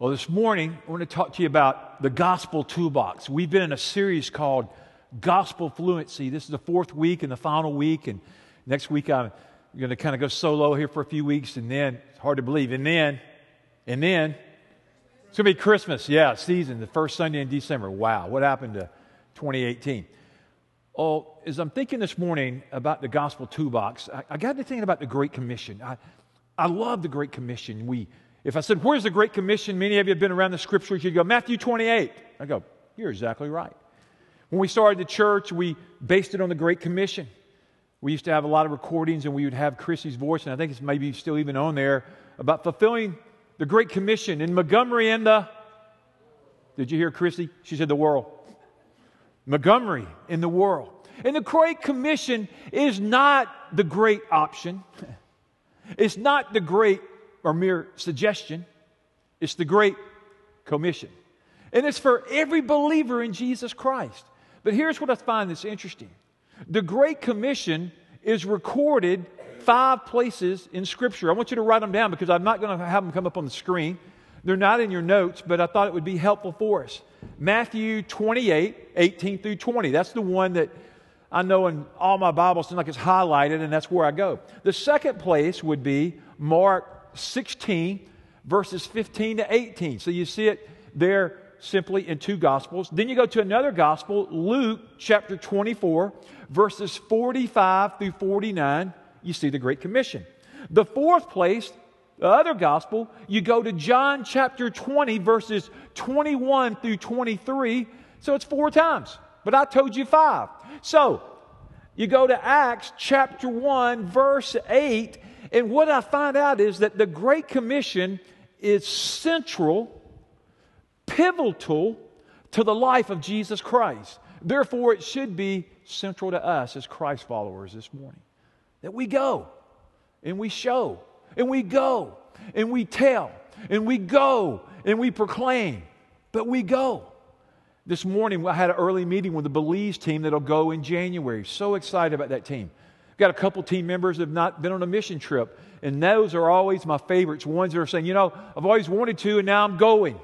Well, this morning, I want to talk to you about the gospel toolbox. We've been in a series called Gospel Fluency. This is the fourth week and the final week, and next week I'm going to kind of go solo here for a few weeks, and then it's hard to believe, and then, and then it's going to be Christmas, yeah, season, the first Sunday in December. Wow, what happened to 2018? Oh, as I'm thinking this morning about the gospel toolbox, I, I got to thinking about the Great Commission. I, I love the Great Commission. We, if I said, Where's the Great Commission? Many of you have been around the scriptures. You'd go, Matthew 28. I go, You're exactly right. When we started the church, we based it on the Great Commission. We used to have a lot of recordings, and we would have Chrissy's voice, and I think it's maybe still even on there, about fulfilling the Great Commission in Montgomery and the. Did you hear Chrissy? She said the world. Montgomery in the world. And the Great Commission is not the great option. It's not the great or mere suggestion. It's the Great Commission. And it's for every believer in Jesus Christ. But here's what I find that's interesting the Great Commission is recorded five places in Scripture. I want you to write them down because I'm not going to have them come up on the screen. They're not in your notes, but I thought it would be helpful for us. Matthew 28, 18 through 20. That's the one that I know in all my Bibles seems like it's highlighted, and that's where I go. The second place would be Mark 16, verses 15 to 18. So you see it there simply in two Gospels. Then you go to another Gospel, Luke chapter 24, verses 45 through 49. You see the Great Commission. The fourth place, the other Gospel, you go to John chapter 20, verses 21 through 23. So it's four times. But I told you five. So you go to Acts chapter 1, verse 8, and what I find out is that the Great Commission is central, pivotal to the life of Jesus Christ. Therefore, it should be central to us as Christ followers this morning. That we go and we show and we go and we tell and we go and we proclaim, but we go. This morning, I had an early meeting with the Belize team that'll go in January. So excited about that team. Got a couple team members that have not been on a mission trip, and those are always my favorites. Ones that are saying, you know, I've always wanted to, and now I'm going.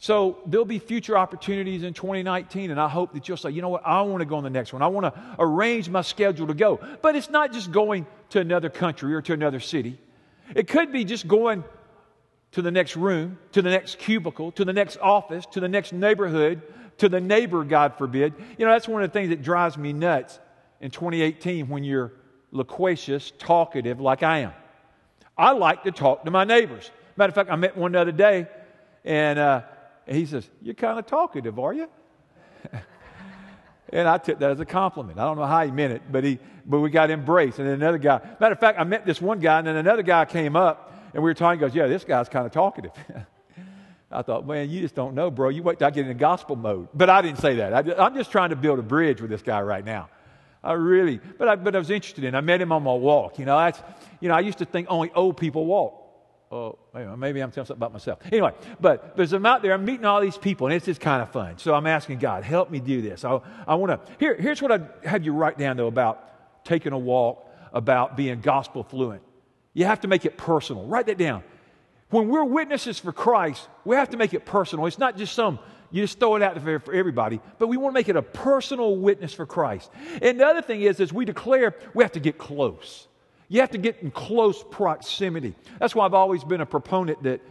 So there'll be future opportunities in 2019, and I hope that you'll say, you know what, I want to go on the next one. I want to arrange my schedule to go. But it's not just going to another country or to another city. It could be just going to the next room, to the next cubicle, to the next office, to the next neighborhood, to the neighbor, God forbid. You know, that's one of the things that drives me nuts in 2018 when you're loquacious, talkative like I am. I like to talk to my neighbors. Matter of fact, I met one the other day, and, uh, he says, You're kind of talkative, are you? and I took that as a compliment. I don't know how he meant it, but, he, but we got embraced. And then another guy, matter of fact, I met this one guy, and then another guy came up, and we were talking, goes, Yeah, this guy's kind of talkative. I thought, man, you just don't know, bro. You wait till I get in gospel mode. But I didn't say that. I, I'm just trying to build a bridge with this guy right now. I really, but I, but I was interested in. I met him on my walk. You know, that's, you know, I used to think only old people walk. Oh, maybe I'm telling something about myself. Anyway, but, but as I'm out there, I'm meeting all these people, and it's just kind of fun. So I'm asking God, help me do this. I, I want to. Here, here's what I have you write down though about taking a walk, about being gospel fluent. You have to make it personal. Write that down. When we're witnesses for Christ, we have to make it personal. It's not just some you just throw it out there for everybody. But we want to make it a personal witness for Christ. And the other thing is, as we declare, we have to get close. You have to get in close proximity. That's why I've always been a proponent that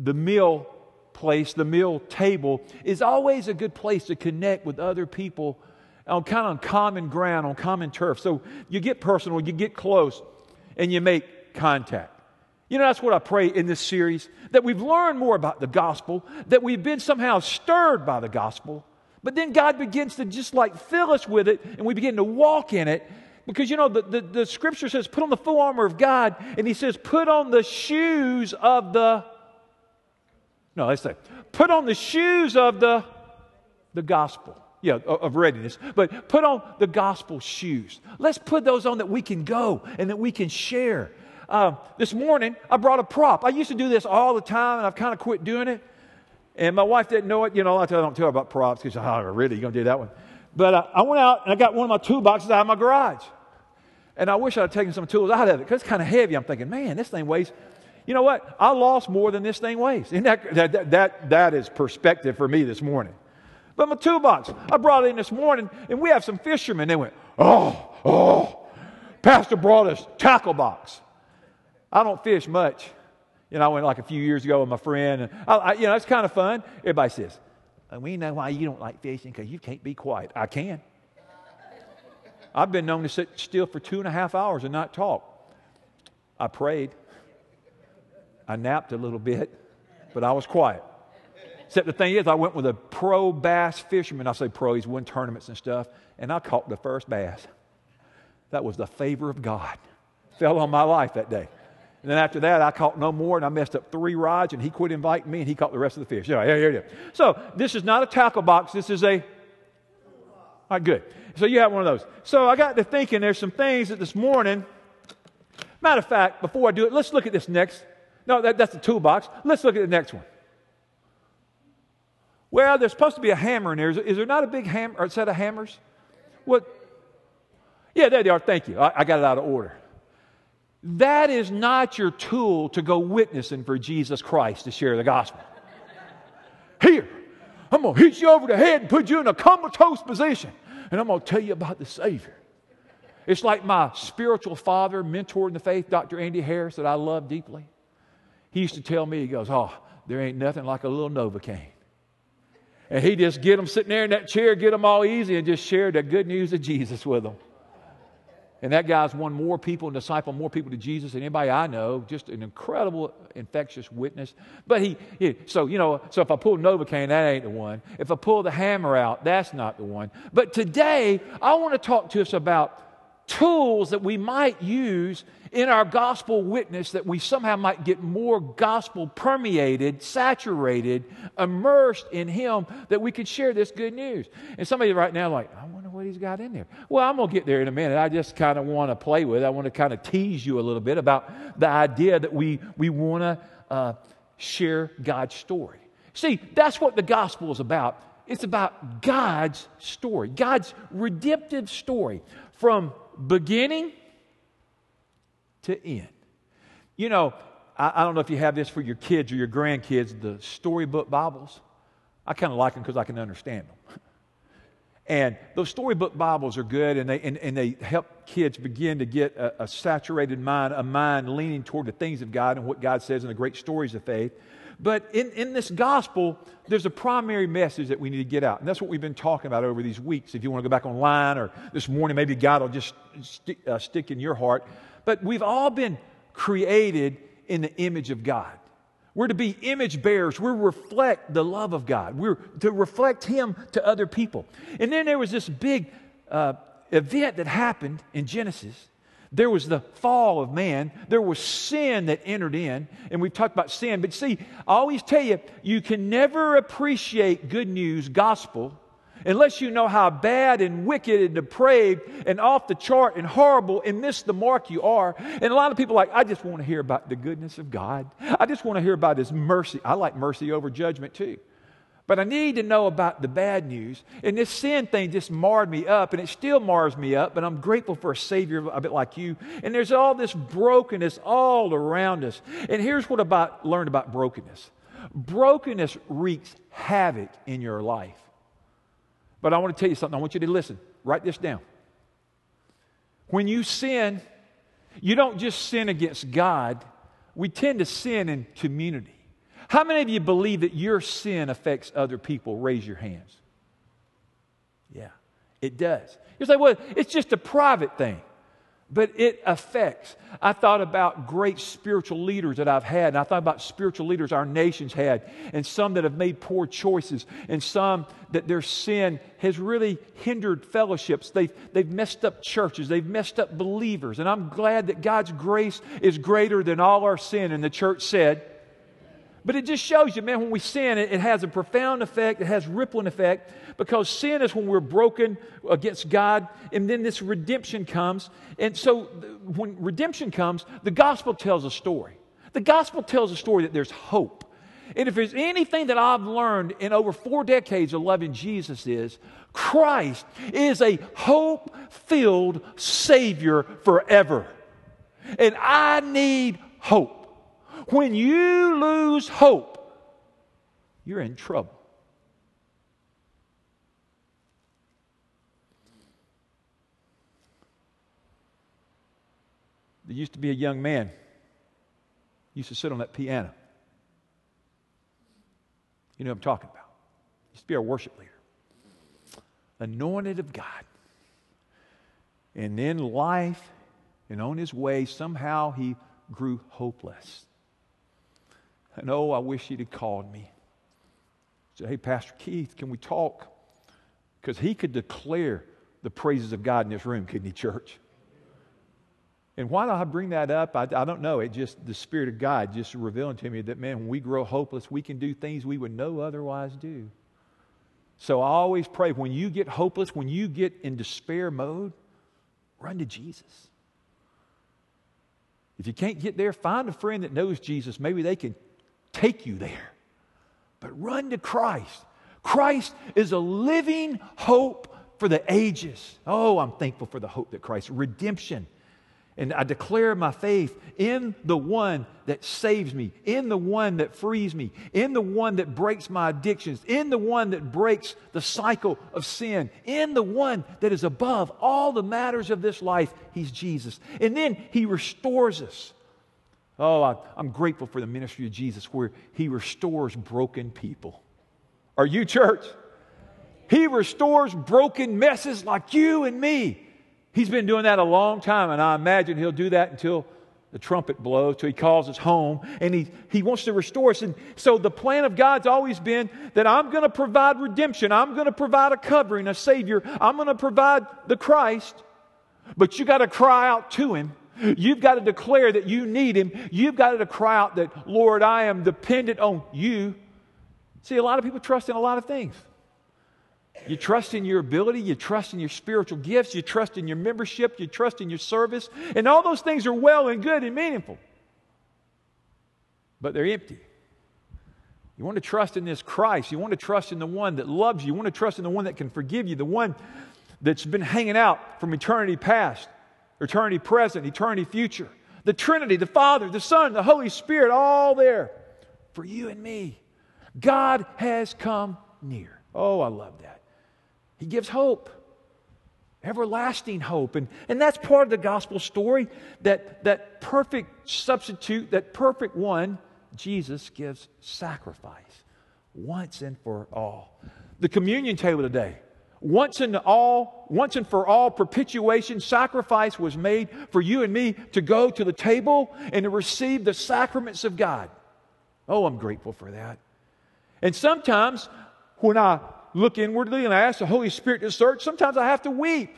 the meal place, the meal table, is always a good place to connect with other people on kind of on common ground, on common turf. So you get personal, you get close, and you make contact. You know, that's what I pray in this series that we've learned more about the gospel, that we've been somehow stirred by the gospel, but then God begins to just like fill us with it and we begin to walk in it. Because you know, the, the, the scripture says, put on the full armor of God, and he says, put on the shoes of the. No, let's say, put on the shoes of the, the gospel. Yeah, of readiness. But put on the gospel shoes. Let's put those on that we can go and that we can share um, this morning, I brought a prop. I used to do this all the time, and I've kind of quit doing it. And my wife didn't know it. You know, I don't tell her about props because, oh, really, you're going to do that one? But uh, I went out and I got one of my toolboxes out of my garage. And I wish I had taken some tools out of it because it's kind of heavy. I'm thinking, man, this thing weighs. You know what? I lost more than this thing weighs. Isn't that, that, that, that is perspective for me this morning. But my toolbox, I brought it in this morning, and we have some fishermen. They went, oh, oh, Pastor brought us tackle box. I don't fish much. You know, I went like a few years ago with my friend, and I, I, you know, it's kind of fun. Everybody says, oh, we know why you don't like fishing because you can't be quiet. I can. I've been known to sit still for two and a half hours and not talk. I prayed. I napped a little bit, but I was quiet. Except the thing is, I went with a pro bass fisherman. I say pro, he's won tournaments and stuff, and I caught the first bass. That was the favor of God. Fell on my life that day. And then after that, I caught no more, and I messed up three rods, and he quit inviting me, and he caught the rest of the fish. Yeah, yeah, yeah. So this is not a tackle box. This is a. All right, good. So you have one of those. So I got to thinking there's some things that this morning, matter of fact, before I do it, let's look at this next. No, that, that's the toolbox. Let's look at the next one. Well, there's supposed to be a hammer in there. Is, is there not a big hammer or a set of hammers? What? Yeah, there they are. Thank you. I, I got it out of order. That is not your tool to go witnessing for Jesus Christ to share the gospel. Here, I'm going to hit you over the head and put you in a comatose position, and I'm going to tell you about the Savior. It's like my spiritual father, mentor in the faith, Dr. Andy Harris, that I love deeply. He used to tell me, he goes, Oh, there ain't nothing like a little Novocaine. And he just get them sitting there in that chair, get them all easy, and just share the good news of Jesus with them. And that guy's won more people and discipled more people to Jesus than anybody I know. Just an incredible, infectious witness. But he, he, so, you know, so if I pull Novocaine, that ain't the one. If I pull the hammer out, that's not the one. But today, I want to talk to us about tools that we might use in our gospel witness that we somehow might get more gospel permeated, saturated, immersed in Him that we could share this good news. And somebody right now, like, I wonder what He's got in there. Well, I'm going to get there in a minute. I just kind of want to play with it. I want to kind of tease you a little bit about the idea that we, we want to uh, share God's story. See, that's what the gospel is about. It's about God's story, God's redemptive story from beginning to end. You know, I, I, don't know if you have this for your kids or your grandkids, the storybook Bibles. I kind of like them because I can understand them. And those storybook Bibles are good, and they, and, and they help kids begin to get a, a, saturated mind, a mind leaning toward the things of God and what God says in the great stories of faith. But in, in this gospel, there's a primary message that we need to get out. And that's what we've been talking about over these weeks. If you want to go back online or this morning, maybe God will just stick, uh, stick in your heart. But we've all been created in the image of God. We're to be image bearers. To reflect the love of God. We're to reflect Him to other people. And then there was this big uh, event that happened in Genesis there was the fall of man. There was sin that entered in. And we've talked about sin. But see, I always tell you, you can never appreciate good news, gospel, unless you know how bad and wicked and depraved and off the chart and horrible and miss the mark you are. And a lot of people like, I just want to hear about the goodness of God. I just want to hear about His mercy. I like mercy over judgment too. But I need to know about the bad news. And this sin thing just marred me up, and it still mars me up, but I'm grateful for a Savior a bit like you. And there's all this brokenness all around us. And here's what I learned about brokenness brokenness wreaks havoc in your life. But I want to tell you something. I want you to listen. Write this down. When you sin, you don't just sin against God, we tend to sin in community. How many of you believe that your sin affects other people? Raise your hands. Yeah, it does. You say, well, it's just a private thing, but it affects. I thought about great spiritual leaders that I've had, and I thought about spiritual leaders our nation's had, and some that have made poor choices, and some that their sin has really hindered fellowships. They've, they've messed up churches, they've messed up believers, and I'm glad that God's grace is greater than all our sin, and the church said, but it just shows you, man, when we sin, it, it, has a profound effect. It has rippling effect because sin is when we're broken against God, and then this redemption comes. And so when redemption comes, the gospel tells a story. The gospel tells a story that there's hope. And if there's anything that I've learned in over four decades of loving Jesus is Christ is a hope filled Savior forever. And I need hope. When you lose hope, you're in trouble. There used to be a young man used to sit on that piano. You know what I'm talking about. Used to be our worship leader. Anointed of God. And in life and on his way, somehow he grew hopeless. And oh, I wish he'd have called me. Said, hey, Pastor Keith, can we talk? Because he could declare the praises of God in this room, couldn't he, church? And why do I bring that up? I, I, don't know. It just, the Spirit of God just revealing to me that, man, when we grow hopeless, we can do things we would no otherwise do. So I always pray when you get hopeless, when you get in despair mode, run to Jesus. If you can't get there, find a friend that knows Jesus. Maybe they can take you there. But run to Christ. Christ is a living hope for the ages. Oh, I'm thankful for the hope that Christ, redemption and I declare my faith in the one that saves me, in the one that frees me, in the one that breaks my addictions, in the one that breaks the cycle of sin, in the one that is above all the matters of this life. He's Jesus. And then he restores us. Oh, I, am grateful for the ministry of Jesus where he restores broken people. Are you, church? He restores broken messes like you and me. He's been doing that a long time, and I imagine he'll do that until the trumpet blows, till he calls us home, and he, he wants to restore us. And so the plan of God's always been that I'm going to provide redemption, I'm going to provide a covering, a Savior, I'm going to provide the Christ, but you got to cry out to him. You've got to declare that you need him. You've got to cry out that, Lord, I am dependent on you. See, a lot of people trust in a lot of things. You trust in your ability, you trust in your spiritual gifts, you trust in your membership, you trust in your service, and all those things are well and good and meaningful. But they're empty. You want to trust in this Christ. You want to trust in the one that loves you. You want to trust in the one that can forgive you, the one that's been hanging out from eternity past, eternity present, eternity future. The Trinity, the Father, the Son, the Holy Spirit, all there for you and me. God has come near. Oh, I love that. He gives hope, everlasting hope. And, and that's part of the gospel story that, that perfect substitute, that perfect one, Jesus gives sacrifice once and for all. The communion table today, once and all, once and for all propitiation, sacrifice was made for you and me to go to the table and to receive the sacraments of God. Oh, I'm grateful for that. And sometimes when I look inwardly and I ask the Holy Spirit to search, sometimes I have to weep.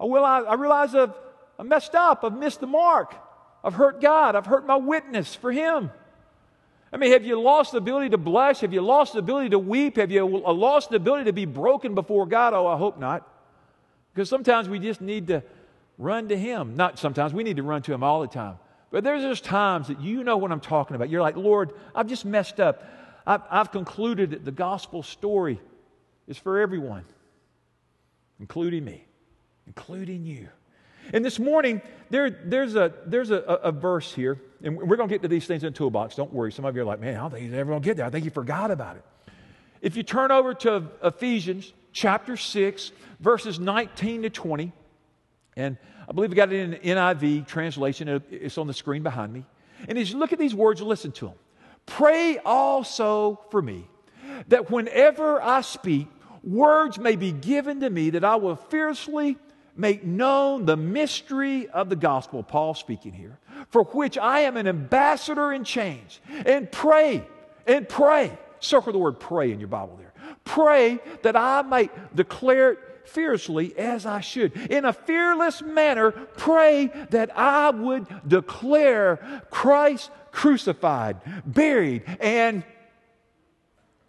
Oh, I realize, I realize I've, I messed up. I've missed the mark. I've hurt God. I've hurt my witness for Him. I mean, have you lost the ability to blush? Have you lost the ability to weep? Have you lost the ability to be broken before God? Oh, I hope not. Because sometimes we just need to run to Him. Not sometimes, we need to run to Him all the time. But there's just times that you know what I'm talking about. You're like, Lord, I've just messed up. I've, I've concluded that the gospel story is for everyone, including me, including you. And this morning, there, there's, a, there's a, a verse here, and we're going to get to these things in a toolbox. Don't worry. Some of you are like, man, I don't think he's ever going to get there. I think he forgot about it. If you turn over to Ephesians chapter 6, verses 19 to 20, and I believe we got it in NIV translation, it's on the screen behind me. And as you look at these words, listen to them. Pray also for me that whenever I speak, words may be given to me that I will fiercely make known the mystery of the gospel, Paul speaking here, for which I am an ambassador in chains. And pray, and pray. Circle the word pray in your Bible there. Pray that I might declare it fiercely as I should. In a fearless manner, pray that I would declare Christ crucified, buried, and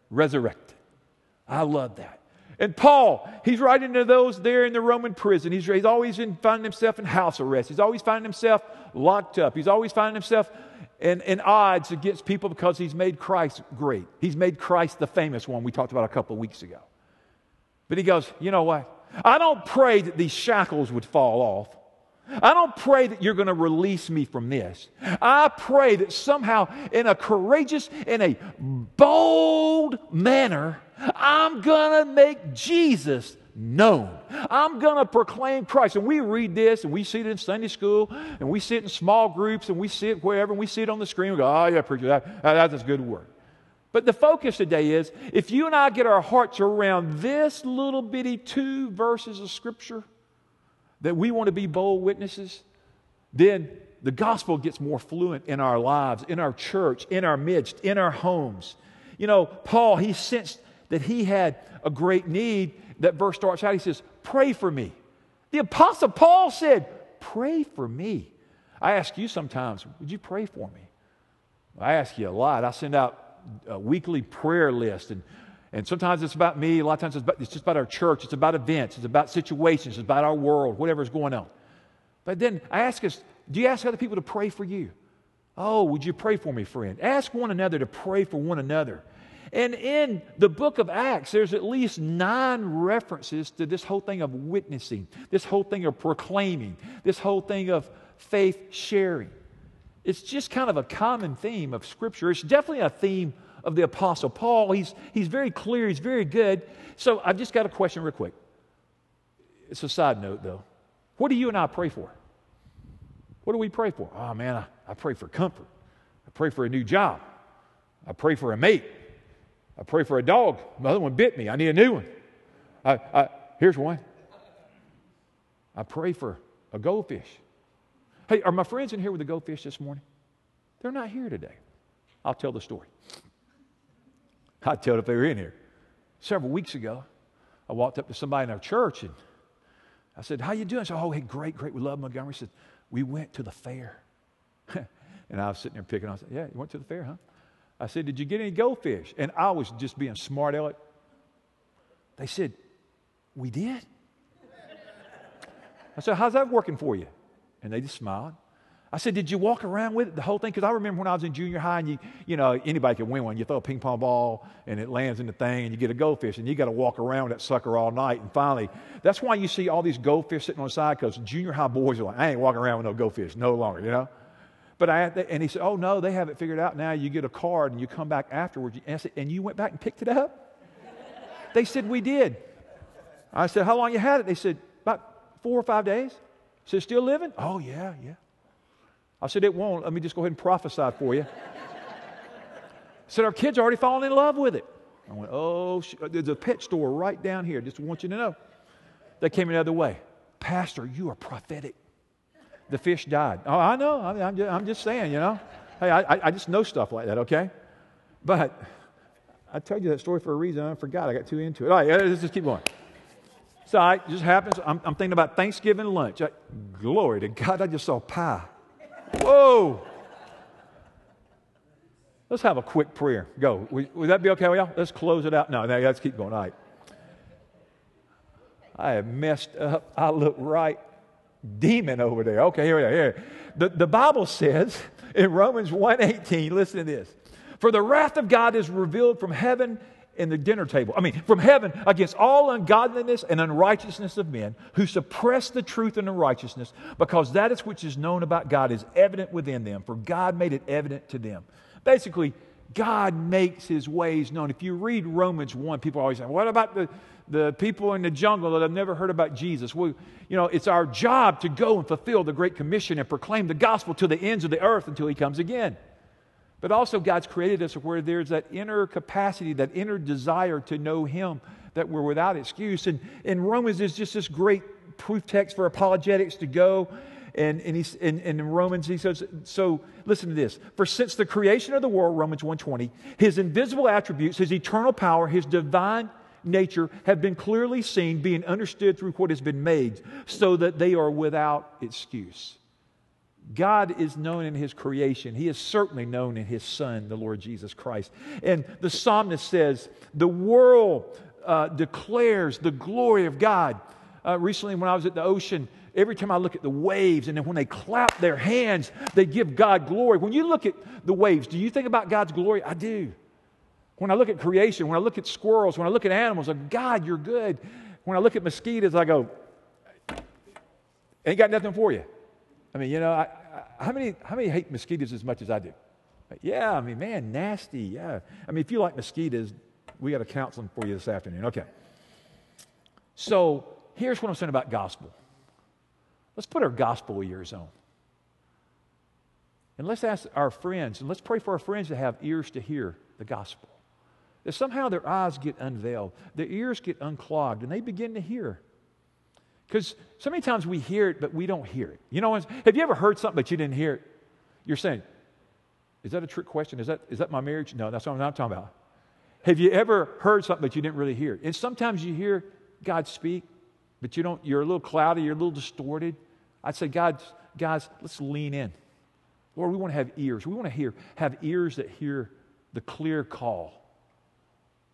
resurrected. I love that. And Paul, he's writing to those there in the Roman prison. He's, he's always in, finding himself in house arrest. He's always finding himself locked up. He's always finding himself in, in odds against people because he's made Christ great. He's made Christ the famous one we talked about a couple of weeks ago. But he goes, you know what? I don't pray that these shackles would fall off. I don't pray that you're going to release me from this. I pray that somehow, in a courageous, in a bold manner, I'm going to make Jesus known. I'm going to proclaim Christ. And we read this and we see it in Sunday school and we see it in small groups and we see it wherever and we see it on the screen. We go, oh, yeah, preacher, that, that's good word. But the focus today is if you and I get our hearts around this little bitty two verses of Scripture, that we want to be bold witnesses, then the gospel gets more fluent in our lives, in our church, in our midst, in our homes. You know, Paul, he sensed that he had a great need. That verse starts out, he says, Pray for me. The Apostle Paul said, Pray for me. I ask you sometimes, would you pray for me? I ask you a lot. I send out a weekly prayer list, and, and sometimes it's about me, a lot of times it's, about, it's just about our church, it's about events, it's about situations, it's about our world, whatever's going on. But then I ask us, do you ask other people to pray for you? Oh, would you pray for me, friend? Ask one another to pray for one another. And in the book of Acts, there's at least nine references to this whole thing of witnessing, this whole thing of proclaiming, this whole thing of faith sharing. It's just kind of a common theme of Scripture. It's definitely a theme of the Apostle Paul. He's, he's very clear, he's very good. So I've just got a question, real quick. It's a side note, though. What do you and I pray for? What do we pray for? Oh, man, I, I pray for comfort. I pray for a new job. I pray for a mate. I pray for a dog. The other one bit me. I need a new one. I, I, here's one. I pray for a goldfish. Hey, are my friends in here with the goldfish this morning? They're not here today. I'll tell the story. I'd tell if they were in here. Several weeks ago, I walked up to somebody in our church and I said, How you doing? I said, Oh, hey, great, great. We love Montgomery. He said, We went to the fair. and I was sitting there picking. I said, Yeah, you went to the fair, huh? I said, Did you get any goldfish? And I was just being smart aleck. They said, We did. I said, How's that working for you? And they just smiled. I said, Did you walk around with it the whole thing? Because I remember when I was in junior high and you, you know, anybody can win one. You throw a ping pong ball and it lands in the thing and you get a goldfish and you got to walk around with that sucker all night. And finally, that's why you see all these goldfish sitting on the side because junior high boys are like, I ain't walking around with no goldfish no longer, you know? But I, and he said, Oh, no, they have it figured out now. You get a card and you come back afterwards. And, said, and you went back and picked it up? they said, We did. I said, How long you had it? They said, About four or five days. Said, Still living? Oh, yeah, yeah. I said, It won't. Let me just go ahead and prophesy for you. said, Our kids are already falling in love with it. I went, Oh, sh- uh, there's a pet store right down here. Just want you to know. They came another way. Pastor, you are prophetic the fish died. Oh, I know. I am just, I'm just saying, you know. Hey, I, I just know stuff like that, okay? But I told you that story for a reason. I forgot. I got too into it. All right, let's just keep going. So it just happens. I'm, I'm thinking about Thanksgiving lunch. I, glory to God, I just saw pie. Whoa. Let's have a quick prayer. Go. Would, that be okay with y'all? Let's close it out. No, no, let's keep going. All right. I have messed up. I look right demon over there. Okay, here we are. Here. The, the Bible says in Romans 1.18, listen to this. For the wrath of God is revealed from heaven in the dinner table. I mean, from heaven against all ungodliness and unrighteousness of men who suppress the truth and unrighteousness, because that is which is known about God is evident within them, for God made it evident to them. Basically, God makes his ways known. If you read Romans 1, people always say, What about the, the people in the jungle that have never heard about Jesus? Well, you know, it's our job to go and fulfill the Great Commission and proclaim the gospel to the ends of the earth until he comes again. But also, God's created us where there's that inner capacity, that inner desire to know him that we're without excuse. And in Romans, there's just this great proof text for apologetics to go and, and, he's, and, and in Romans, he says, so listen to this. For since the creation of the world, Romans 1.20, his invisible attributes, his eternal power, his divine nature have been clearly seen, being understood through what has been made, so that they are without excuse. God is known in his creation. He is certainly known in his Son, the Lord Jesus Christ. And the psalmist says, The world uh, declares the glory of God. Uh, recently, when I was at the ocean, every time I look at the waves and then when they clap their hands, they give God glory. When you look at the waves, do you think about God's glory? I do. When I look at creation, when I look at squirrels, when I look at animals, I go, God, you're good. When I look at mosquitoes, I go, ain't got nothing for you. I mean, you know, I, I, how, many, how many hate mosquitoes as much as I do? Yeah, I mean, man, nasty. Yeah. I mean, if you like mosquitoes, we got a counseling for you this afternoon. Okay. So here's what I'm saying about gospel. Let's put our gospel ears on. And let's ask our friends, and let's pray for our friends to have ears to hear the gospel. That somehow their eyes get unveiled, their ears get unclogged, and they begin to hear. Because so many times we hear it, but we don't hear it. You know, have you ever heard something but you didn't hear it? You're saying, is that a trick question? Is that, is that my marriage? No, that's what I'm not talking about. Have you ever heard something but you didn't really hear? And sometimes you hear God speak, but you don't, you're a little cloudy, you're a little distorted. I'd say, God, guys, let's lean in. Lord, we want to have ears. We want to hear, have ears that hear the clear call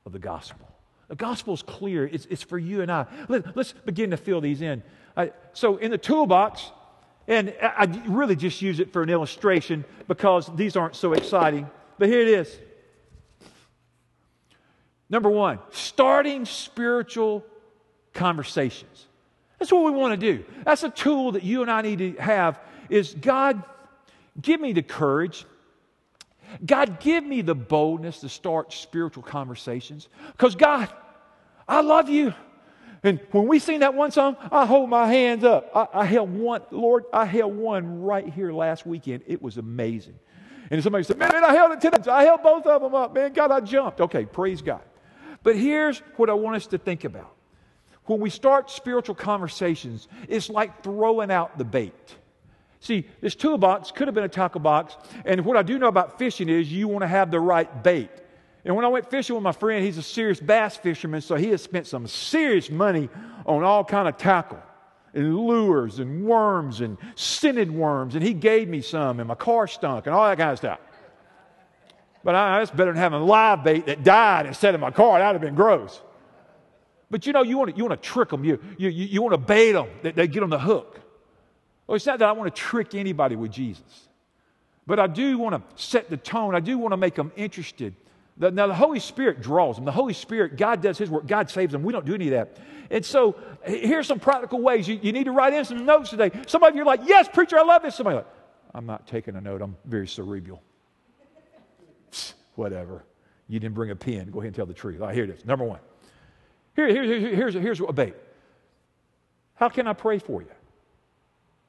of the gospel. The gospel is clear. It's, it's for you and I. Let, us begin to fill these in. Uh, so, in the toolbox, and I really just use it for an illustration because these aren't so exciting, but here it is. Number one, starting spiritual conversations. That's what we want to do. That's a tool that you and I need to have is God, give me the courage. God, give me the boldness to start spiritual conversations. Because God, I love you. And when we sing that one song, I hold my hands up. I, I, held one, Lord, I held one right here last weekend. It was amazing. And somebody said, Man, I held it today. I held both of them up. Man, God, I jumped. Okay, praise God. But here's what I want us to think about. When we start spiritual conversations, it's like throwing out the bait. See, this toolbox could have been a tackle box, and what I do know about fishing is you want to have the right bait. And when I went fishing with my friend, he's a serious bass fisherman, so he has spent some serious money on all kind of tackle and lures and worms and scented worms, and he gave me some, and my car stunk and all that kind of stuff. But I, that's better than having live bait that died instead of my car. That would have been gross. But you know, you want to, you want to trick them. You, you, you want to bait them. They, they get on the hook. Well, it's not that I want to trick anybody with Jesus. But I do want to set the tone. I do want to make them interested. Now, the Holy Spirit draws them. The Holy Spirit, God does His work. God saves them. We don't do any of that. And so, here's some practical ways. You, you need to write in some notes today. Some of you are like, yes, preacher, I love this. Somebody like, I'm not taking a note. I'm very cerebral. Whatever. You didn't bring a pen. Go ahead and tell the truth. All right, here it is. Number one. Here, here, here, here's, here's a bait. How can I pray for you?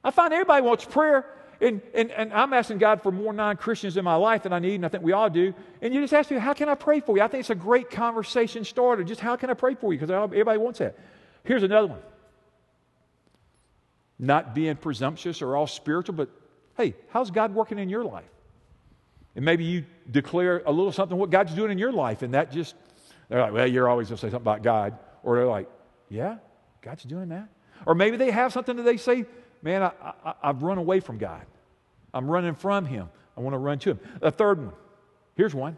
I find everybody wants prayer, and, and, and I'm asking God for more non Christians in my life than I need, and I think we all do. And you just ask me, How can I pray for you? I think it's a great conversation starter. Just how can I pray for you? Because everybody wants that. Here's another one not being presumptuous or all spiritual, but hey, how's God working in your life? And maybe you declare a little something what God's doing in your life, and that just, they're like, well, you're always going to say something about God. Or they're like, yeah, God's doing that. Or maybe they have something that they say, man, I, I, I've run away from God. I'm running from Him. I want to run to Him. A third one. Here's one.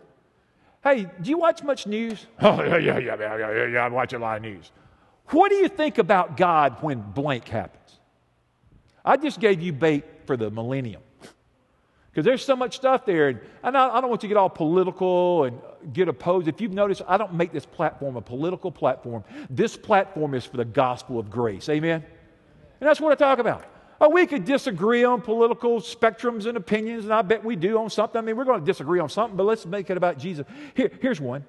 Hey, do you watch much news? Oh, yeah, yeah, yeah, yeah, yeah, yeah. I watch a lot of news. What do you think about God when blank happens? I just gave you bait for the millennium. Because there's so much stuff there. And I, don't want you to get all political and get opposed. If you've noticed, I don't make this platform a political platform. This platform is for the gospel of grace. Amen? And that's what I talk about. Oh, we could disagree on political spectrums and opinions, and I bet we do on something. I mean, we're going to disagree on something, but let's make it about Jesus. Here, here's one.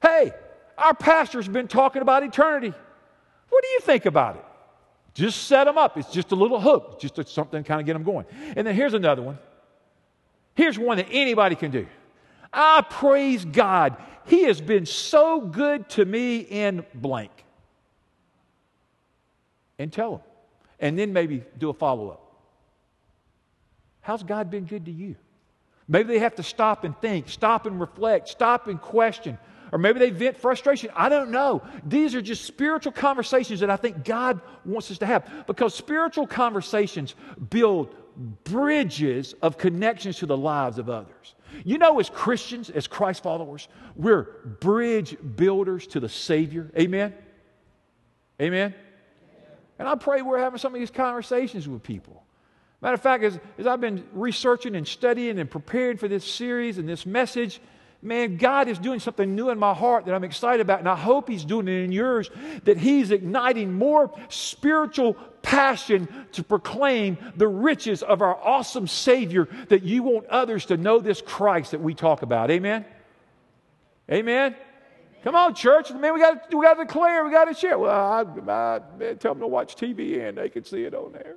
Hey, our pastor's been talking about eternity. What do you think about it? Just set them up. It's just a little hook, just something to kind of get them going. And then here's another one. Here's one that anybody can do. I praise God. He has been so good to me in blank. And tell them. And then maybe do a follow up. How's God been good to you? Maybe they have to stop and think, stop and reflect, stop and question. Or maybe they vent frustration. I don't know. These are just spiritual conversations that I think God wants us to have because spiritual conversations build bridges of connections to the lives of others. You know, as Christians, as Christ followers, we're bridge builders to the Savior. Amen? Amen? And I pray we're having some of these conversations with people. Matter of fact, as, as I've been researching and studying and preparing for this series and this message, man, God is doing something new in my heart that I'm excited about, and I hope He's doing it in yours, that He's igniting more spiritual passion to proclaim the riches of our awesome Savior that you want others to know this Christ that we talk about. Amen? Amen? Come on, church. Man, we got we to declare. We got to share. Well, I, I, man, tell them to watch TV and they can see it on there.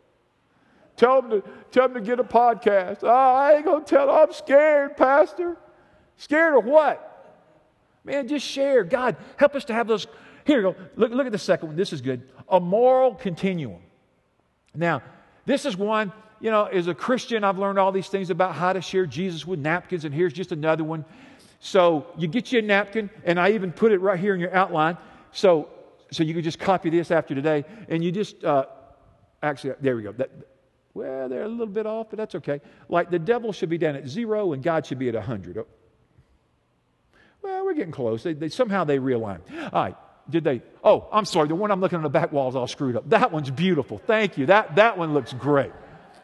Tell them to tell them to get a podcast. Oh, I ain't gonna tell them. I'm scared, Pastor. Scared of what? Man, just share. God, help us to have those. Here you go. Look, look at the second one. This is good. A moral continuum. Now, this is one, you know, as a Christian, I've learned all these things about how to share Jesus with napkins, and here's just another one. So you get you a napkin, and I even put it right here in your outline. So, so you can just copy this after today, and you just uh, actually there we go. That, well, they're a little bit off, but that's okay. Like the devil should be down at zero, and God should be at a hundred. Oh. Well, we're getting close. They, they, somehow they realign. All right. Did they? Oh, I'm sorry. The one I'm looking at the back wall is all screwed up. That one's beautiful. Thank you. That, that one looks great.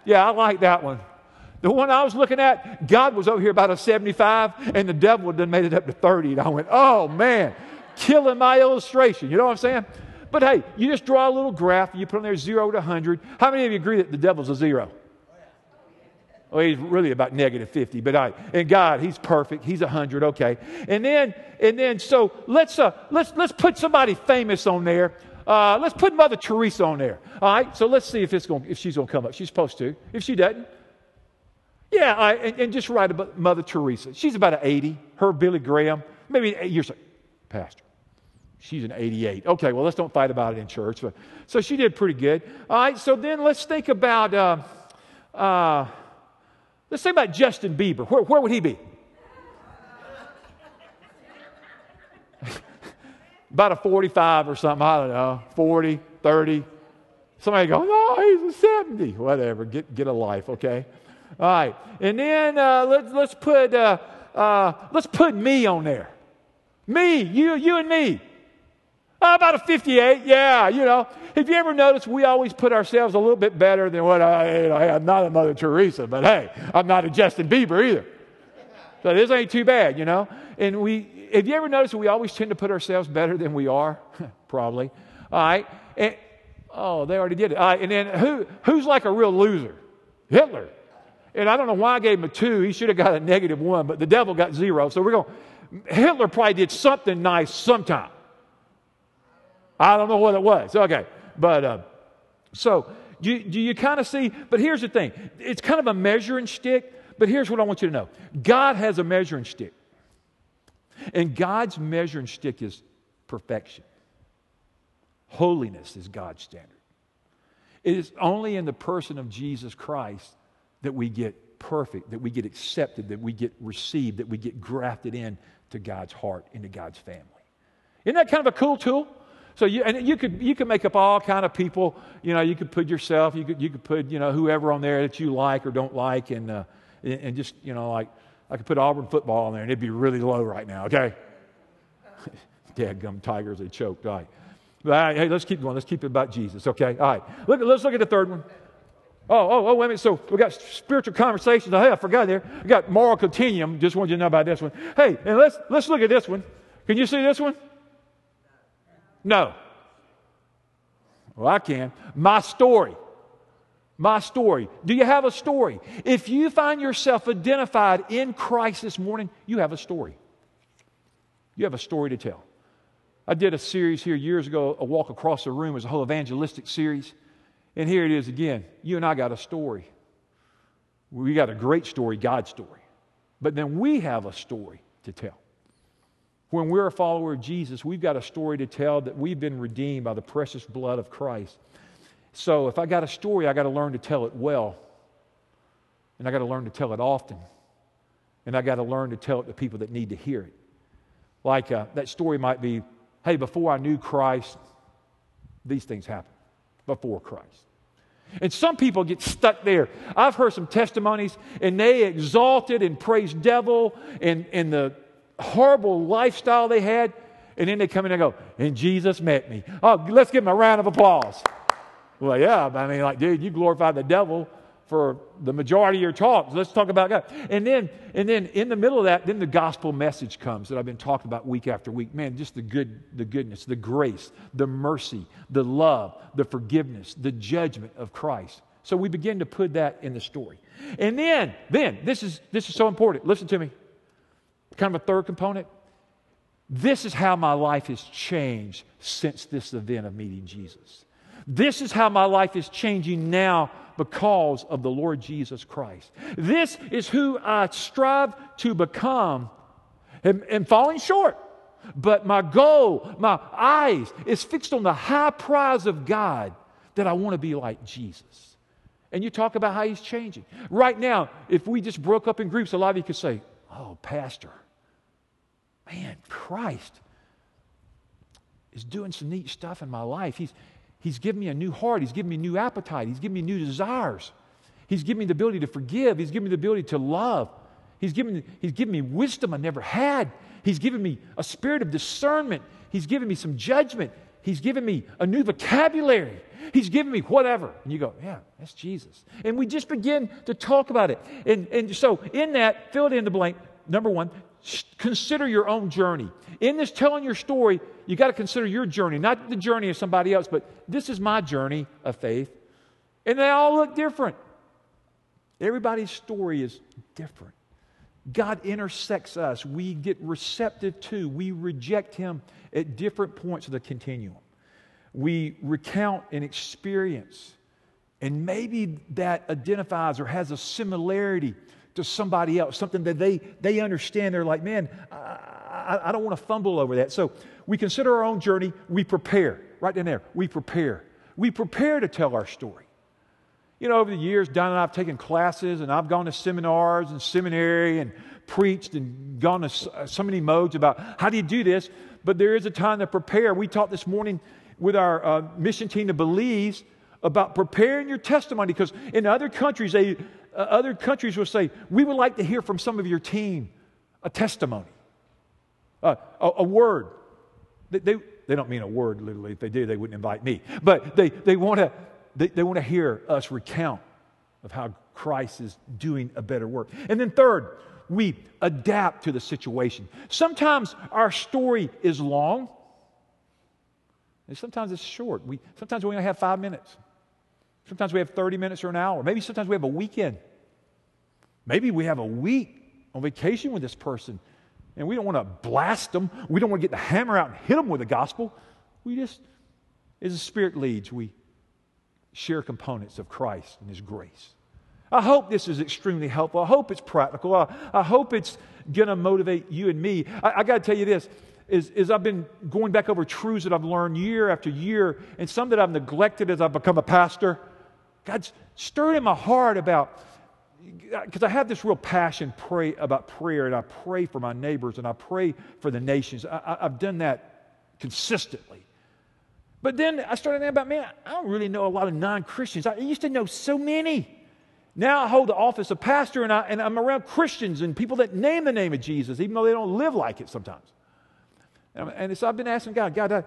Yeah, I like that one. The one I was looking at, God was over here about a 75, and the devil had made it up to 30. And I went, oh man, killing my illustration. You know what I'm saying? But hey, you just draw a little graph, you put on there zero to 100. How many of you agree that the devil's a zero? Well, he's really about negative 50, but I, and God, he's perfect. He's 100, okay. And then, and then, so let's, uh, let's, let's put somebody famous on there. Uh, let's put Mother Teresa on there. All right, so let's see if, it's gonna, if she's going to come up. She's supposed to. If she doesn't, yeah, I, and, and, just write about Mother Teresa. She's about an 80. Her, Billy Graham, maybe you're saying, Pastor, she's an 88. Okay, well, let's don't fight about it in church. But, so she did pretty good. All right, so then let's think about, uh, uh, let's think about Justin Bieber. Where, where would he be? about a 45 or something. I don't know, 40, 30. Somebody go, oh, he's a 70. Whatever, get, get a life, okay? All right. And then uh, let's, let's, put, uh, uh, let's put me on there. Me, you, you and me. About a 58, yeah, you know. Have you ever noticed we always put ourselves a little bit better than what I, you know, I'm not a Mother Teresa, but hey, I'm not a Justin Bieber either. So this ain't too bad, you know. And we, have you ever noticed we always tend to put ourselves better than we are? Probably. All right. And, oh, they already did it. All right. And then who, who's like a real loser? Hitler. And I don't know why I gave him a two. He should have got a negative one, but the devil got zero. So we're going, Hitler probably did something nice sometime. I don't know what it was. Okay. But uh, so do you, do you kind of see? But here's the thing it's kind of a measuring stick, but here's what I want you to know God has a measuring stick. And God's measuring stick is perfection. Holiness is God's standard. It is only in the person of Jesus Christ that we get perfect, that we get accepted, that we get received, that we get grafted in to God's heart, into God's family. Isn't that kind of a cool tool? So you, and you could, you could make up all kind of people. You know, you could put yourself, you could, you could put, you know, whoever on there that you like or don't like, and, uh, and just, you know, like, I could put Auburn football on there and it'd be really low right now, okay? Dadgum tigers, they choked. All right. All right. Hey, let's keep going. Let's keep it about Jesus, okay? All right. Look, let's look at the third one. Oh, oh, oh, wait a minute. So we got spiritual conversations. Hey, I forgot there. We got moral continuum. Just wanted you to know about this one. Hey, and let's let's look at this one. Can you see this one? No. Well, I can. My story. My story. Do you have a story? If you find yourself identified in Christ this morning, you have a story. You have a story to tell. I did a series here years ago, A Walk Across the Room. It was a whole evangelistic series. And here it is again. You and I got a story. We got a great story, God's story. But then we have a story to tell. When we're a follower of Jesus, we've got a story to tell that we've been redeemed by the precious blood of Christ. So if I got a story, I got to learn to tell it well. And I got to learn to tell it often. And I got to learn to tell it to people that need to hear it. Like uh, that story might be hey, before I knew Christ, these things happened before Christ. And some people get stuck there. I've heard some testimonies, and they exalted and praised devil and, and the horrible lifestyle they had. And then they come in and go, and Jesus met me. Oh, let's give him a round of applause. Well, yeah, I mean, like, dude, you glorified the devil for the majority of your talks. Let's talk about God. And then, and then in the middle of that, then the gospel message comes that I've been talking about week after week. Man, just the good, the goodness, the grace, the mercy, the love, the forgiveness, the judgment of Christ. So we begin to put that in the story. And then, then, this is this is so important. Listen to me. Kind of a third component. This is how my life has changed since this event of meeting Jesus. This is how my life is changing now because of the Lord Jesus Christ. This is who I strive to become and, and falling short. But my goal, my eyes is fixed on the high prize of God that I want to be like Jesus. And you talk about how he's changing. Right now, if we just broke up in groups, a lot of you could say, Oh, Pastor, man, Christ is doing some neat stuff in my life. He's, He's given me a new heart. He's given me new appetite. He's given me new desires. He's given me the ability to forgive. He's given me the ability to love. He's given, he's given me wisdom I never had. He's given me a spirit of discernment. He's given me some judgment. He's given me a new vocabulary. He's given me whatever. And you go, yeah, that's Jesus. And we just begin to talk about it. And, and so, in that, fill it in the blank. Number one, consider your own journey. In this telling your story, you got to consider your journey, not the journey of somebody else, but this is my journey of faith. And they all look different. Everybody's story is different. God intersects us. We get receptive to, we reject Him at different points of the continuum. We recount an experience, and maybe that identifies or has a similarity to somebody else, something that they, they understand. They're like, man, I, I, I don't want to fumble over that. So we consider our own journey, we prepare. Right in there, we prepare. We prepare to tell our story. You know, over the years, Don and I have taken classes, and I've gone to seminars and seminary and preached and gone to uh, so many modes about how do you do this. But there is a time to prepare. We talked this morning with our uh, mission team to Belize about preparing your testimony because in other countries, they, uh, other countries will say, We would like to hear from some of your team a testimony, uh, a, a, word. They, they, they, don't mean a word literally. If they did, they wouldn't invite me. But they, they want to they, they want to hear us recount of how Christ is doing a better work. And then, third, we adapt to the situation. Sometimes our story is long, and sometimes it's short. We, sometimes we only have five minutes. Sometimes we have 30 minutes or an hour. Maybe sometimes we have a weekend. Maybe we have a week on vacation with this person and we don't want to blast them. We don't want to get the hammer out and hit them with the gospel. We just, as the Spirit leads, we share components of Christ and His grace. I hope this is extremely helpful. I hope it's practical. I, I hope it's going to motivate you and me. I, I got to tell you this is, is I've been going back over truths that I've learned year after year and some that I've neglected as I've become a pastor. God's stirred in my heart about, because I have this real passion pray about prayer, and I pray for my neighbors and I pray for the nations. I, have done that consistently. But then I started thinking about, man, I don't really know a lot of non Christians. I used to know so many. Now I hold the office of pastor, and, I, and I'm around Christians and people that name the name of Jesus, even though they don't live like it sometimes. And, and so I've been asking God, God, I,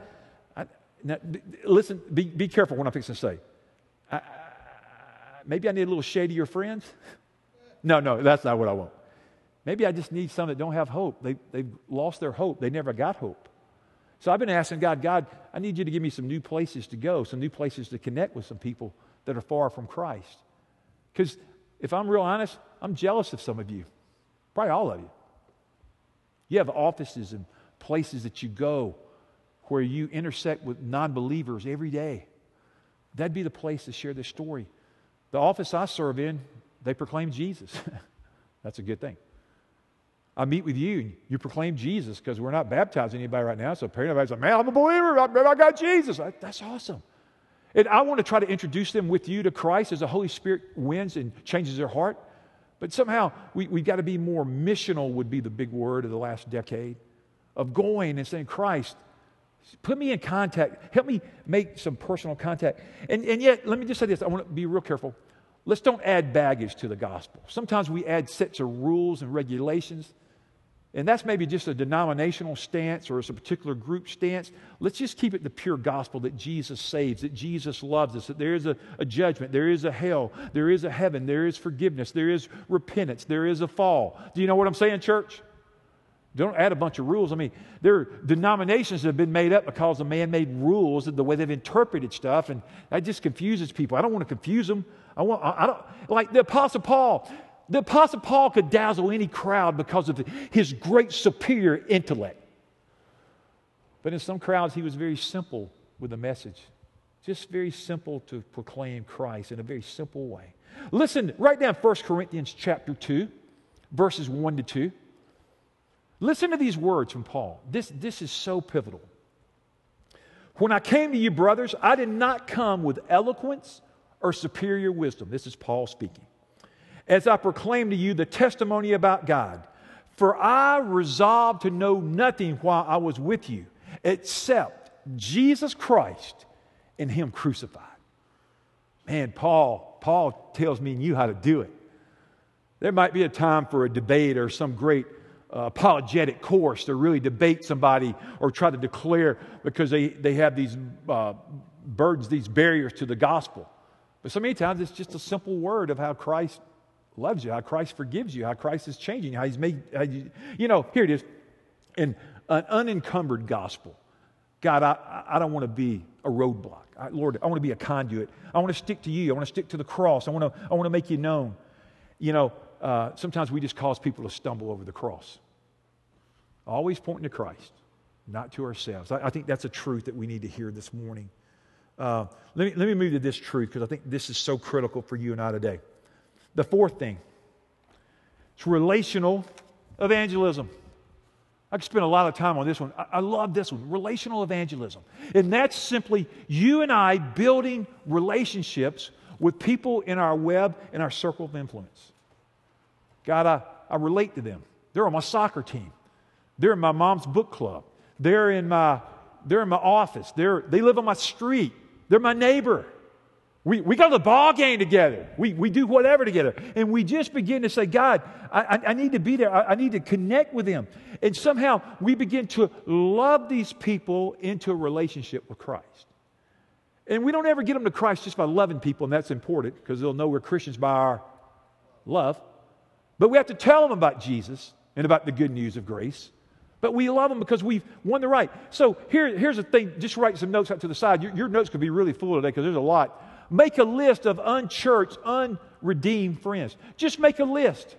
I, now, listen, be, be careful what I'm fixing to say. I, maybe I need a little your friends. no, no, that's not what I want. Maybe I just need some that don't have hope. They, they've lost their hope. They never got hope. So I've been asking God, God, I need you to give me some new places to go, some new places to connect with some people that are far from Christ. Because if I'm real honest, I'm jealous of some of you, probably all of you. You have offices and places that you go where you intersect with non believers every day. That'd be the place to share this story. The office I serve in, they proclaim Jesus. That's a good thing. I meet with you and you proclaim Jesus because we're not baptizing anybody right now. So apparently everybody's like, man, I'm a believer. I, I got Jesus. That's awesome. And I want to try to introduce them with you to Christ as the Holy Spirit wins and changes their heart. But somehow we, we've got to be more missional, would be the big word of the last decade, of going and saying, Christ, put me in contact. Help me make some personal contact. And, and yet, let me just say this I want to be real careful. Let's don't add baggage to the gospel. Sometimes we add sets of rules and regulations. and that's maybe just a denominational stance or it's a particular group stance. Let's just keep it the pure gospel that Jesus saves, that Jesus loves us, that there is a, a, judgment, there is a hell, there is a heaven, there is forgiveness, there is repentance, there is a fall. Do you know what I'm saying, church? Don't add a bunch of rules. I mean, there are denominations that have been made up because of man made rules and the way they've interpreted stuff, and that just confuses people. I don't want to confuse them. I want, I, I don't, like the Apostle Paul, the Apostle Paul could dazzle any crowd because of his great superior intellect. But in some crowds, he was very simple with the message. Just very simple to proclaim Christ in a very simple way. Listen, write down 1 Corinthians chapter 2, verses 1 to 2. Listen to these words from Paul. This, this is so pivotal. When I came to you, brothers, I did not come with eloquence or superior wisdom. This is Paul speaking as I proclaim to you the testimony about God. For I resolved to know nothing while I was with you except Jesus Christ and Him crucified. Man, Paul, Paul tells me and you how to do it. There might be a time for a debate or some great apologetic course to really debate somebody or try to declare because they, they have these uh, burdens, these barriers to the gospel. But so many times it's just a simple word of how Christ loves you, how Christ forgives you, how Christ is changing you, how He's made, how you, you know, here it is. In an unencumbered gospel, God, I, I don't want to be a roadblock. I, Lord, I want to be a conduit. I want to stick to you. I want to stick to the cross. I want to, I want to make you known. You know, uh, sometimes we just cause people to stumble over the cross. Always pointing to Christ, not to ourselves. I, I think that's a truth that we need to hear this morning. Uh, let, me, let me move to this truth because I think this is so critical for you and I today. The fourth thing it's relational evangelism. I could spend a lot of time on this one. I, I love this one relational evangelism. And that's simply you and I building relationships with people in our web and our circle of influence. God, I, I relate to them. They're on my soccer team. They're in my mom's book club. They're in my, they're in my office. They're, they live on my street. They're my neighbor. We, we go to the ball game together. We, we do whatever together. And we just begin to say, God, I, I, I need to be there. I, I, need to connect with them. And somehow we begin to love these people into a relationship with Christ. And we don't ever get them to Christ just by loving people, and that's important because they'll know we're Christians by our love. But we have to tell them about Jesus and about the good news of grace. But we love them because we've won the right. So here, here's the thing just write some notes out to the side. Your, your notes could be really full today because there's a lot. Make a list of unchurched, unredeemed friends. Just make a list.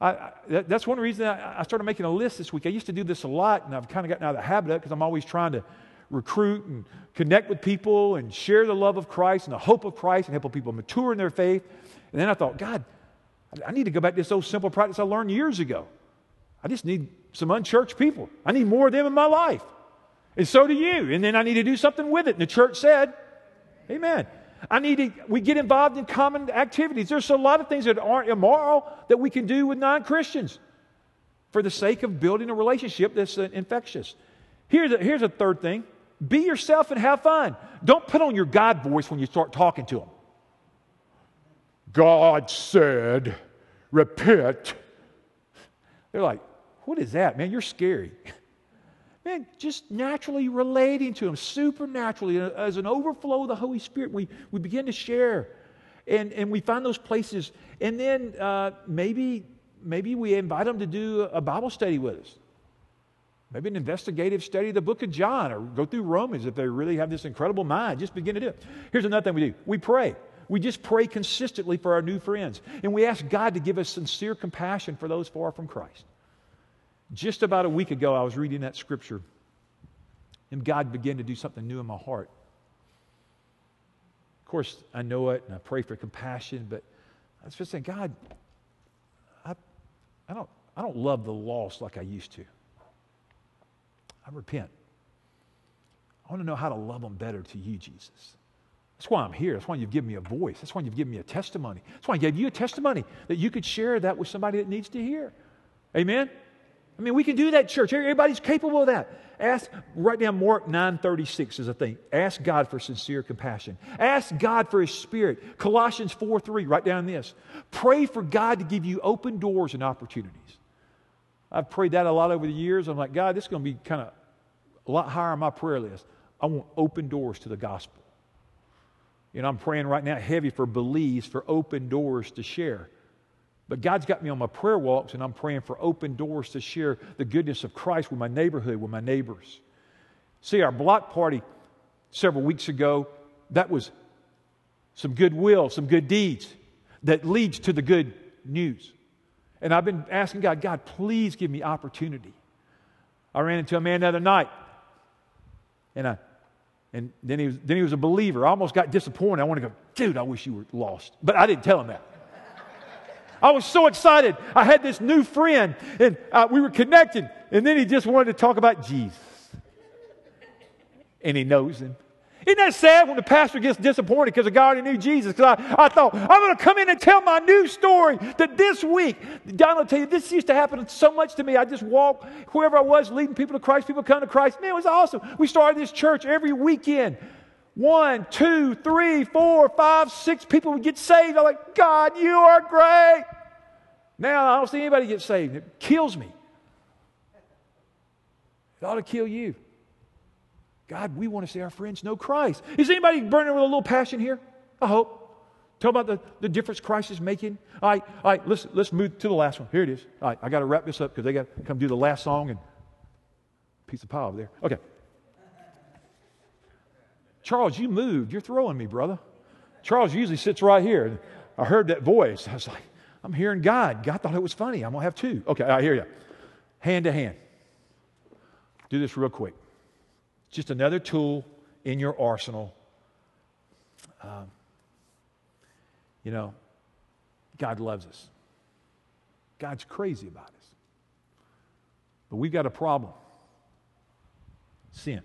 I, I, that's one reason I, I, started making a list this week. I used to do this a lot, and I've kind of gotten out of the habit of it because I'm always trying to recruit and connect with people and share the love of Christ and the hope of Christ and help people mature in their faith. And then I thought, God, I need to go back to this old simple practice I learned years ago. I just need some unchurched people. I need more of them in my life. And so do you. And then I need to do something with it. And the church said, Amen. I need to, we get involved in common activities. There's a lot of things that aren't immoral that we can do with non Christians for the sake of building a relationship that's uh, infectious. Here's a, here's a third thing be yourself and have fun. Don't put on your God voice when you start talking to them. God said, repent. They're like, what is that, man? You're scary. Man, just naturally relating to Him, supernaturally, uh, as an overflow of the Holy Spirit, we, we begin to share. And, and we find those places. And then uh, maybe, maybe we invite them to do a Bible study with us. Maybe an investigative study of the book of John or go through Romans if they really have this incredible mind. Just begin to do it. Here's another thing we do we pray. We just pray consistently for our new friends. And we ask God to give us sincere compassion for those far from Christ. Just about a week ago, I was reading that scripture, and God began to do something new in my heart. Of course, I know it, and I pray for compassion, but I was just saying, God, I, I, don't, I don't love the lost like I used to. I repent. I want to know how to love them better to you, Jesus. That's why I'm here. That's why you've given me a voice. That's why you've given me a testimony. That's why I gave you a testimony that you could share that with somebody that needs to hear. Amen? I mean, we can do that, church. Everybody's capable of that. Ask, write down Mark 9.36 is a thing. Ask God for sincere compassion. Ask God for His Spirit. Colossians 4.3, write down this. Pray for God to give you open doors and opportunities. I've prayed that a lot over the years. I'm like, God, this is going to be kind of a lot higher on my prayer list. I want open doors to the gospel. You know, I'm praying right now heavy for Belize, for open doors to share. But God's got me on my prayer walks, and I'm praying for open doors to share the goodness of Christ with my neighborhood, with my neighbors. See, our block party several weeks ago, that was some goodwill, some good deeds that leads to the good news. And I've been asking God, God, please give me opportunity. I ran into a man the other night, and I, and then he was, then he was a believer. I almost got disappointed. I want to go, dude, I wish you were lost. But I didn't tell him that. I was so excited. I had this new friend, and uh, we were connected. And then he just wanted to talk about Jesus. And he knows him. Isn't that sad when the pastor gets disappointed because the guy already knew Jesus? Because I, I thought, I'm going to come in and tell my new story that this week, Don will tell you, this used to happen so much to me. I just walk, wherever I was, leading people to Christ, people come to Christ. Man, it was awesome. We started this church every weekend. One, two, three, four, five, six people would get saved. I'm like, God, you are great. Now I don't see anybody get saved. It kills me. It ought to kill you. God, we want to see our friends know Christ. Is anybody burning with a little passion here? I hope. Tell about the, the difference Christ is making. All right, all right, let's, let's move to the last one. Here it is. All right, I got to wrap this up because they got to come do the last song and piece of pie over there. Okay. Charles, you moved. You're throwing me, brother. Charles usually sits right here. I heard that voice. I was like, I'm hearing God. God thought it was funny. I'm going to have two. Okay, I hear you. Hand to hand. Do this real quick. Just another tool in your arsenal. Um, you know, God loves us. God's crazy about us. But we've got a problem sin.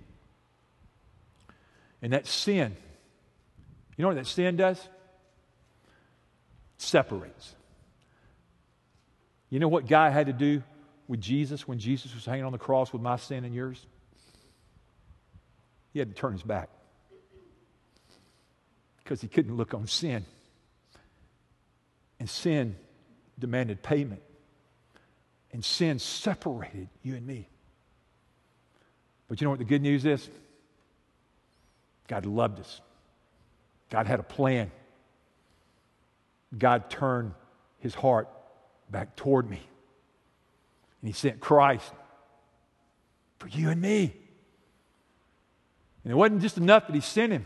And that sin, you know what that sin does? Separates. You know what God had to do with Jesus when Jesus was hanging on the cross with my sin and yours? He had to turn his back because he couldn't look on sin. And sin demanded payment. And sin separated you and me. But you know what the good news is? God loved us. God had a plan. God turned his heart back toward me. And he sent Christ for you and me. And it wasn't just enough that he sent him.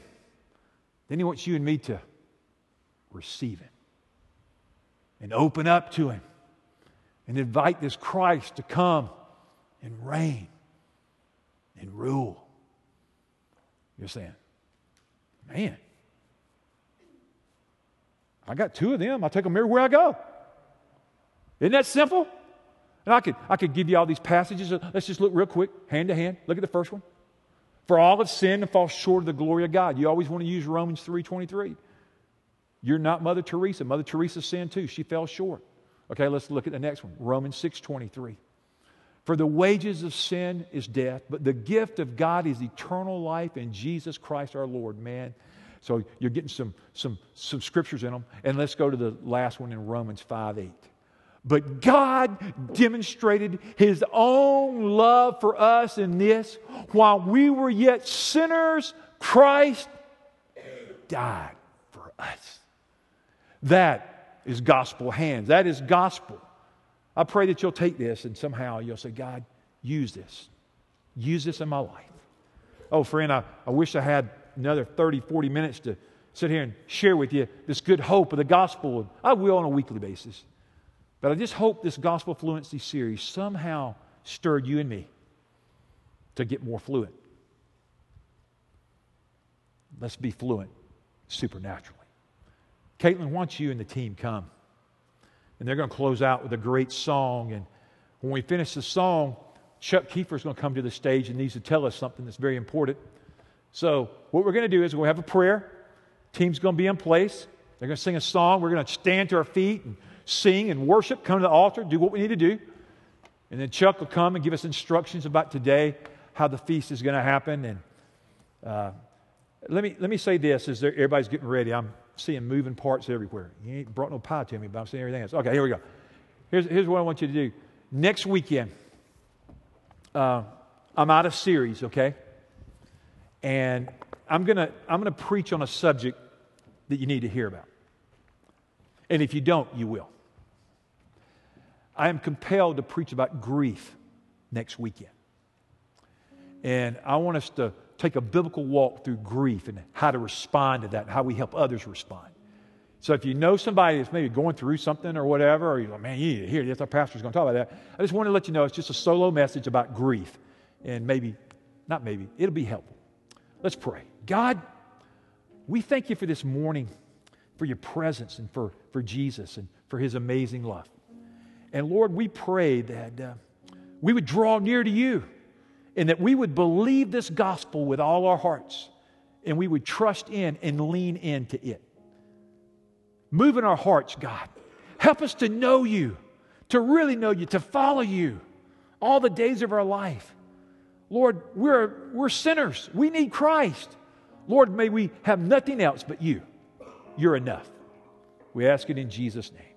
Then he wants you and me to receive him and open up to him and invite this Christ to come and reign and rule. You're saying, man, I got two of them. I take them everywhere I go. Isn't that simple? And I could, I could give you all these passages. Let's just look real quick, hand to hand. Look at the first one. For all have sinned and fall short of the glory of God. You always want to use Romans 3.23. You're not Mother Teresa. Mother Teresa sinned too. She fell short. Okay, let's look at the next one. Romans 6.23. For the wages of sin is death, but the gift of God is eternal life in Jesus Christ our Lord. Man, so you're getting some, some, some scriptures in them. And let's go to the last one in Romans 5 8. But God demonstrated his own love for us in this while we were yet sinners, Christ died for us. That is gospel hands. That is gospel. I pray that you'll take this and somehow you'll say, God, use this. Use this in my life. Oh, friend, I, I wish I had another 30, 40 minutes to sit here and share with you this good hope of the gospel. I will on a weekly basis. But I just hope this gospel fluency series somehow stirred you and me to get more fluent. Let's be fluent supernaturally. Caitlin wants you and the team come. And they're going to close out with a great song. And when we finish the song, Chuck Kiefer is going to come to the stage and needs to tell us something that's very important. So, what we're going to do is to have a prayer. Team's going to be in place. They're going to sing a song. We're going to stand to our feet and sing and worship, come to the altar, do what we need to do. And then Chuck will come and give us instructions about today, how the feast is going to happen. And uh, let, me, let me say this as everybody's getting ready. I'm seeing moving parts everywhere. You ain't brought no pie to me, but I'm seeing everything else. Okay, here we go. Here's, here's what I want you to do. next weekend, uh, I'm out of series, okay? And I'm going to I'm going to preach on a subject that you need to hear about. And if you don't, you will. I am compelled to preach about grief next weekend. And I want us to take a biblical walk through grief and how to respond to that how we help others respond. So if you know somebody that's maybe going through something or whatever, or you're like, man, you need to hear this, our pastor's going to talk about that. I just want to let you know it's just a solo message about grief. And maybe, not maybe, it'll be helpful. Let's pray. God, we thank you for this morning, for your presence and for, for Jesus and for his amazing love. And Lord, we pray that uh, we would draw near to you and that we would believe this gospel with all our hearts and we would trust in and lean into it. Move in our hearts, God. Help us to know you, to really know you, to follow you all the days of our life. Lord, we're, we're sinners. We need Christ. Lord, may we have nothing else but you. You're enough. We ask it in Jesus' name.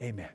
Amen.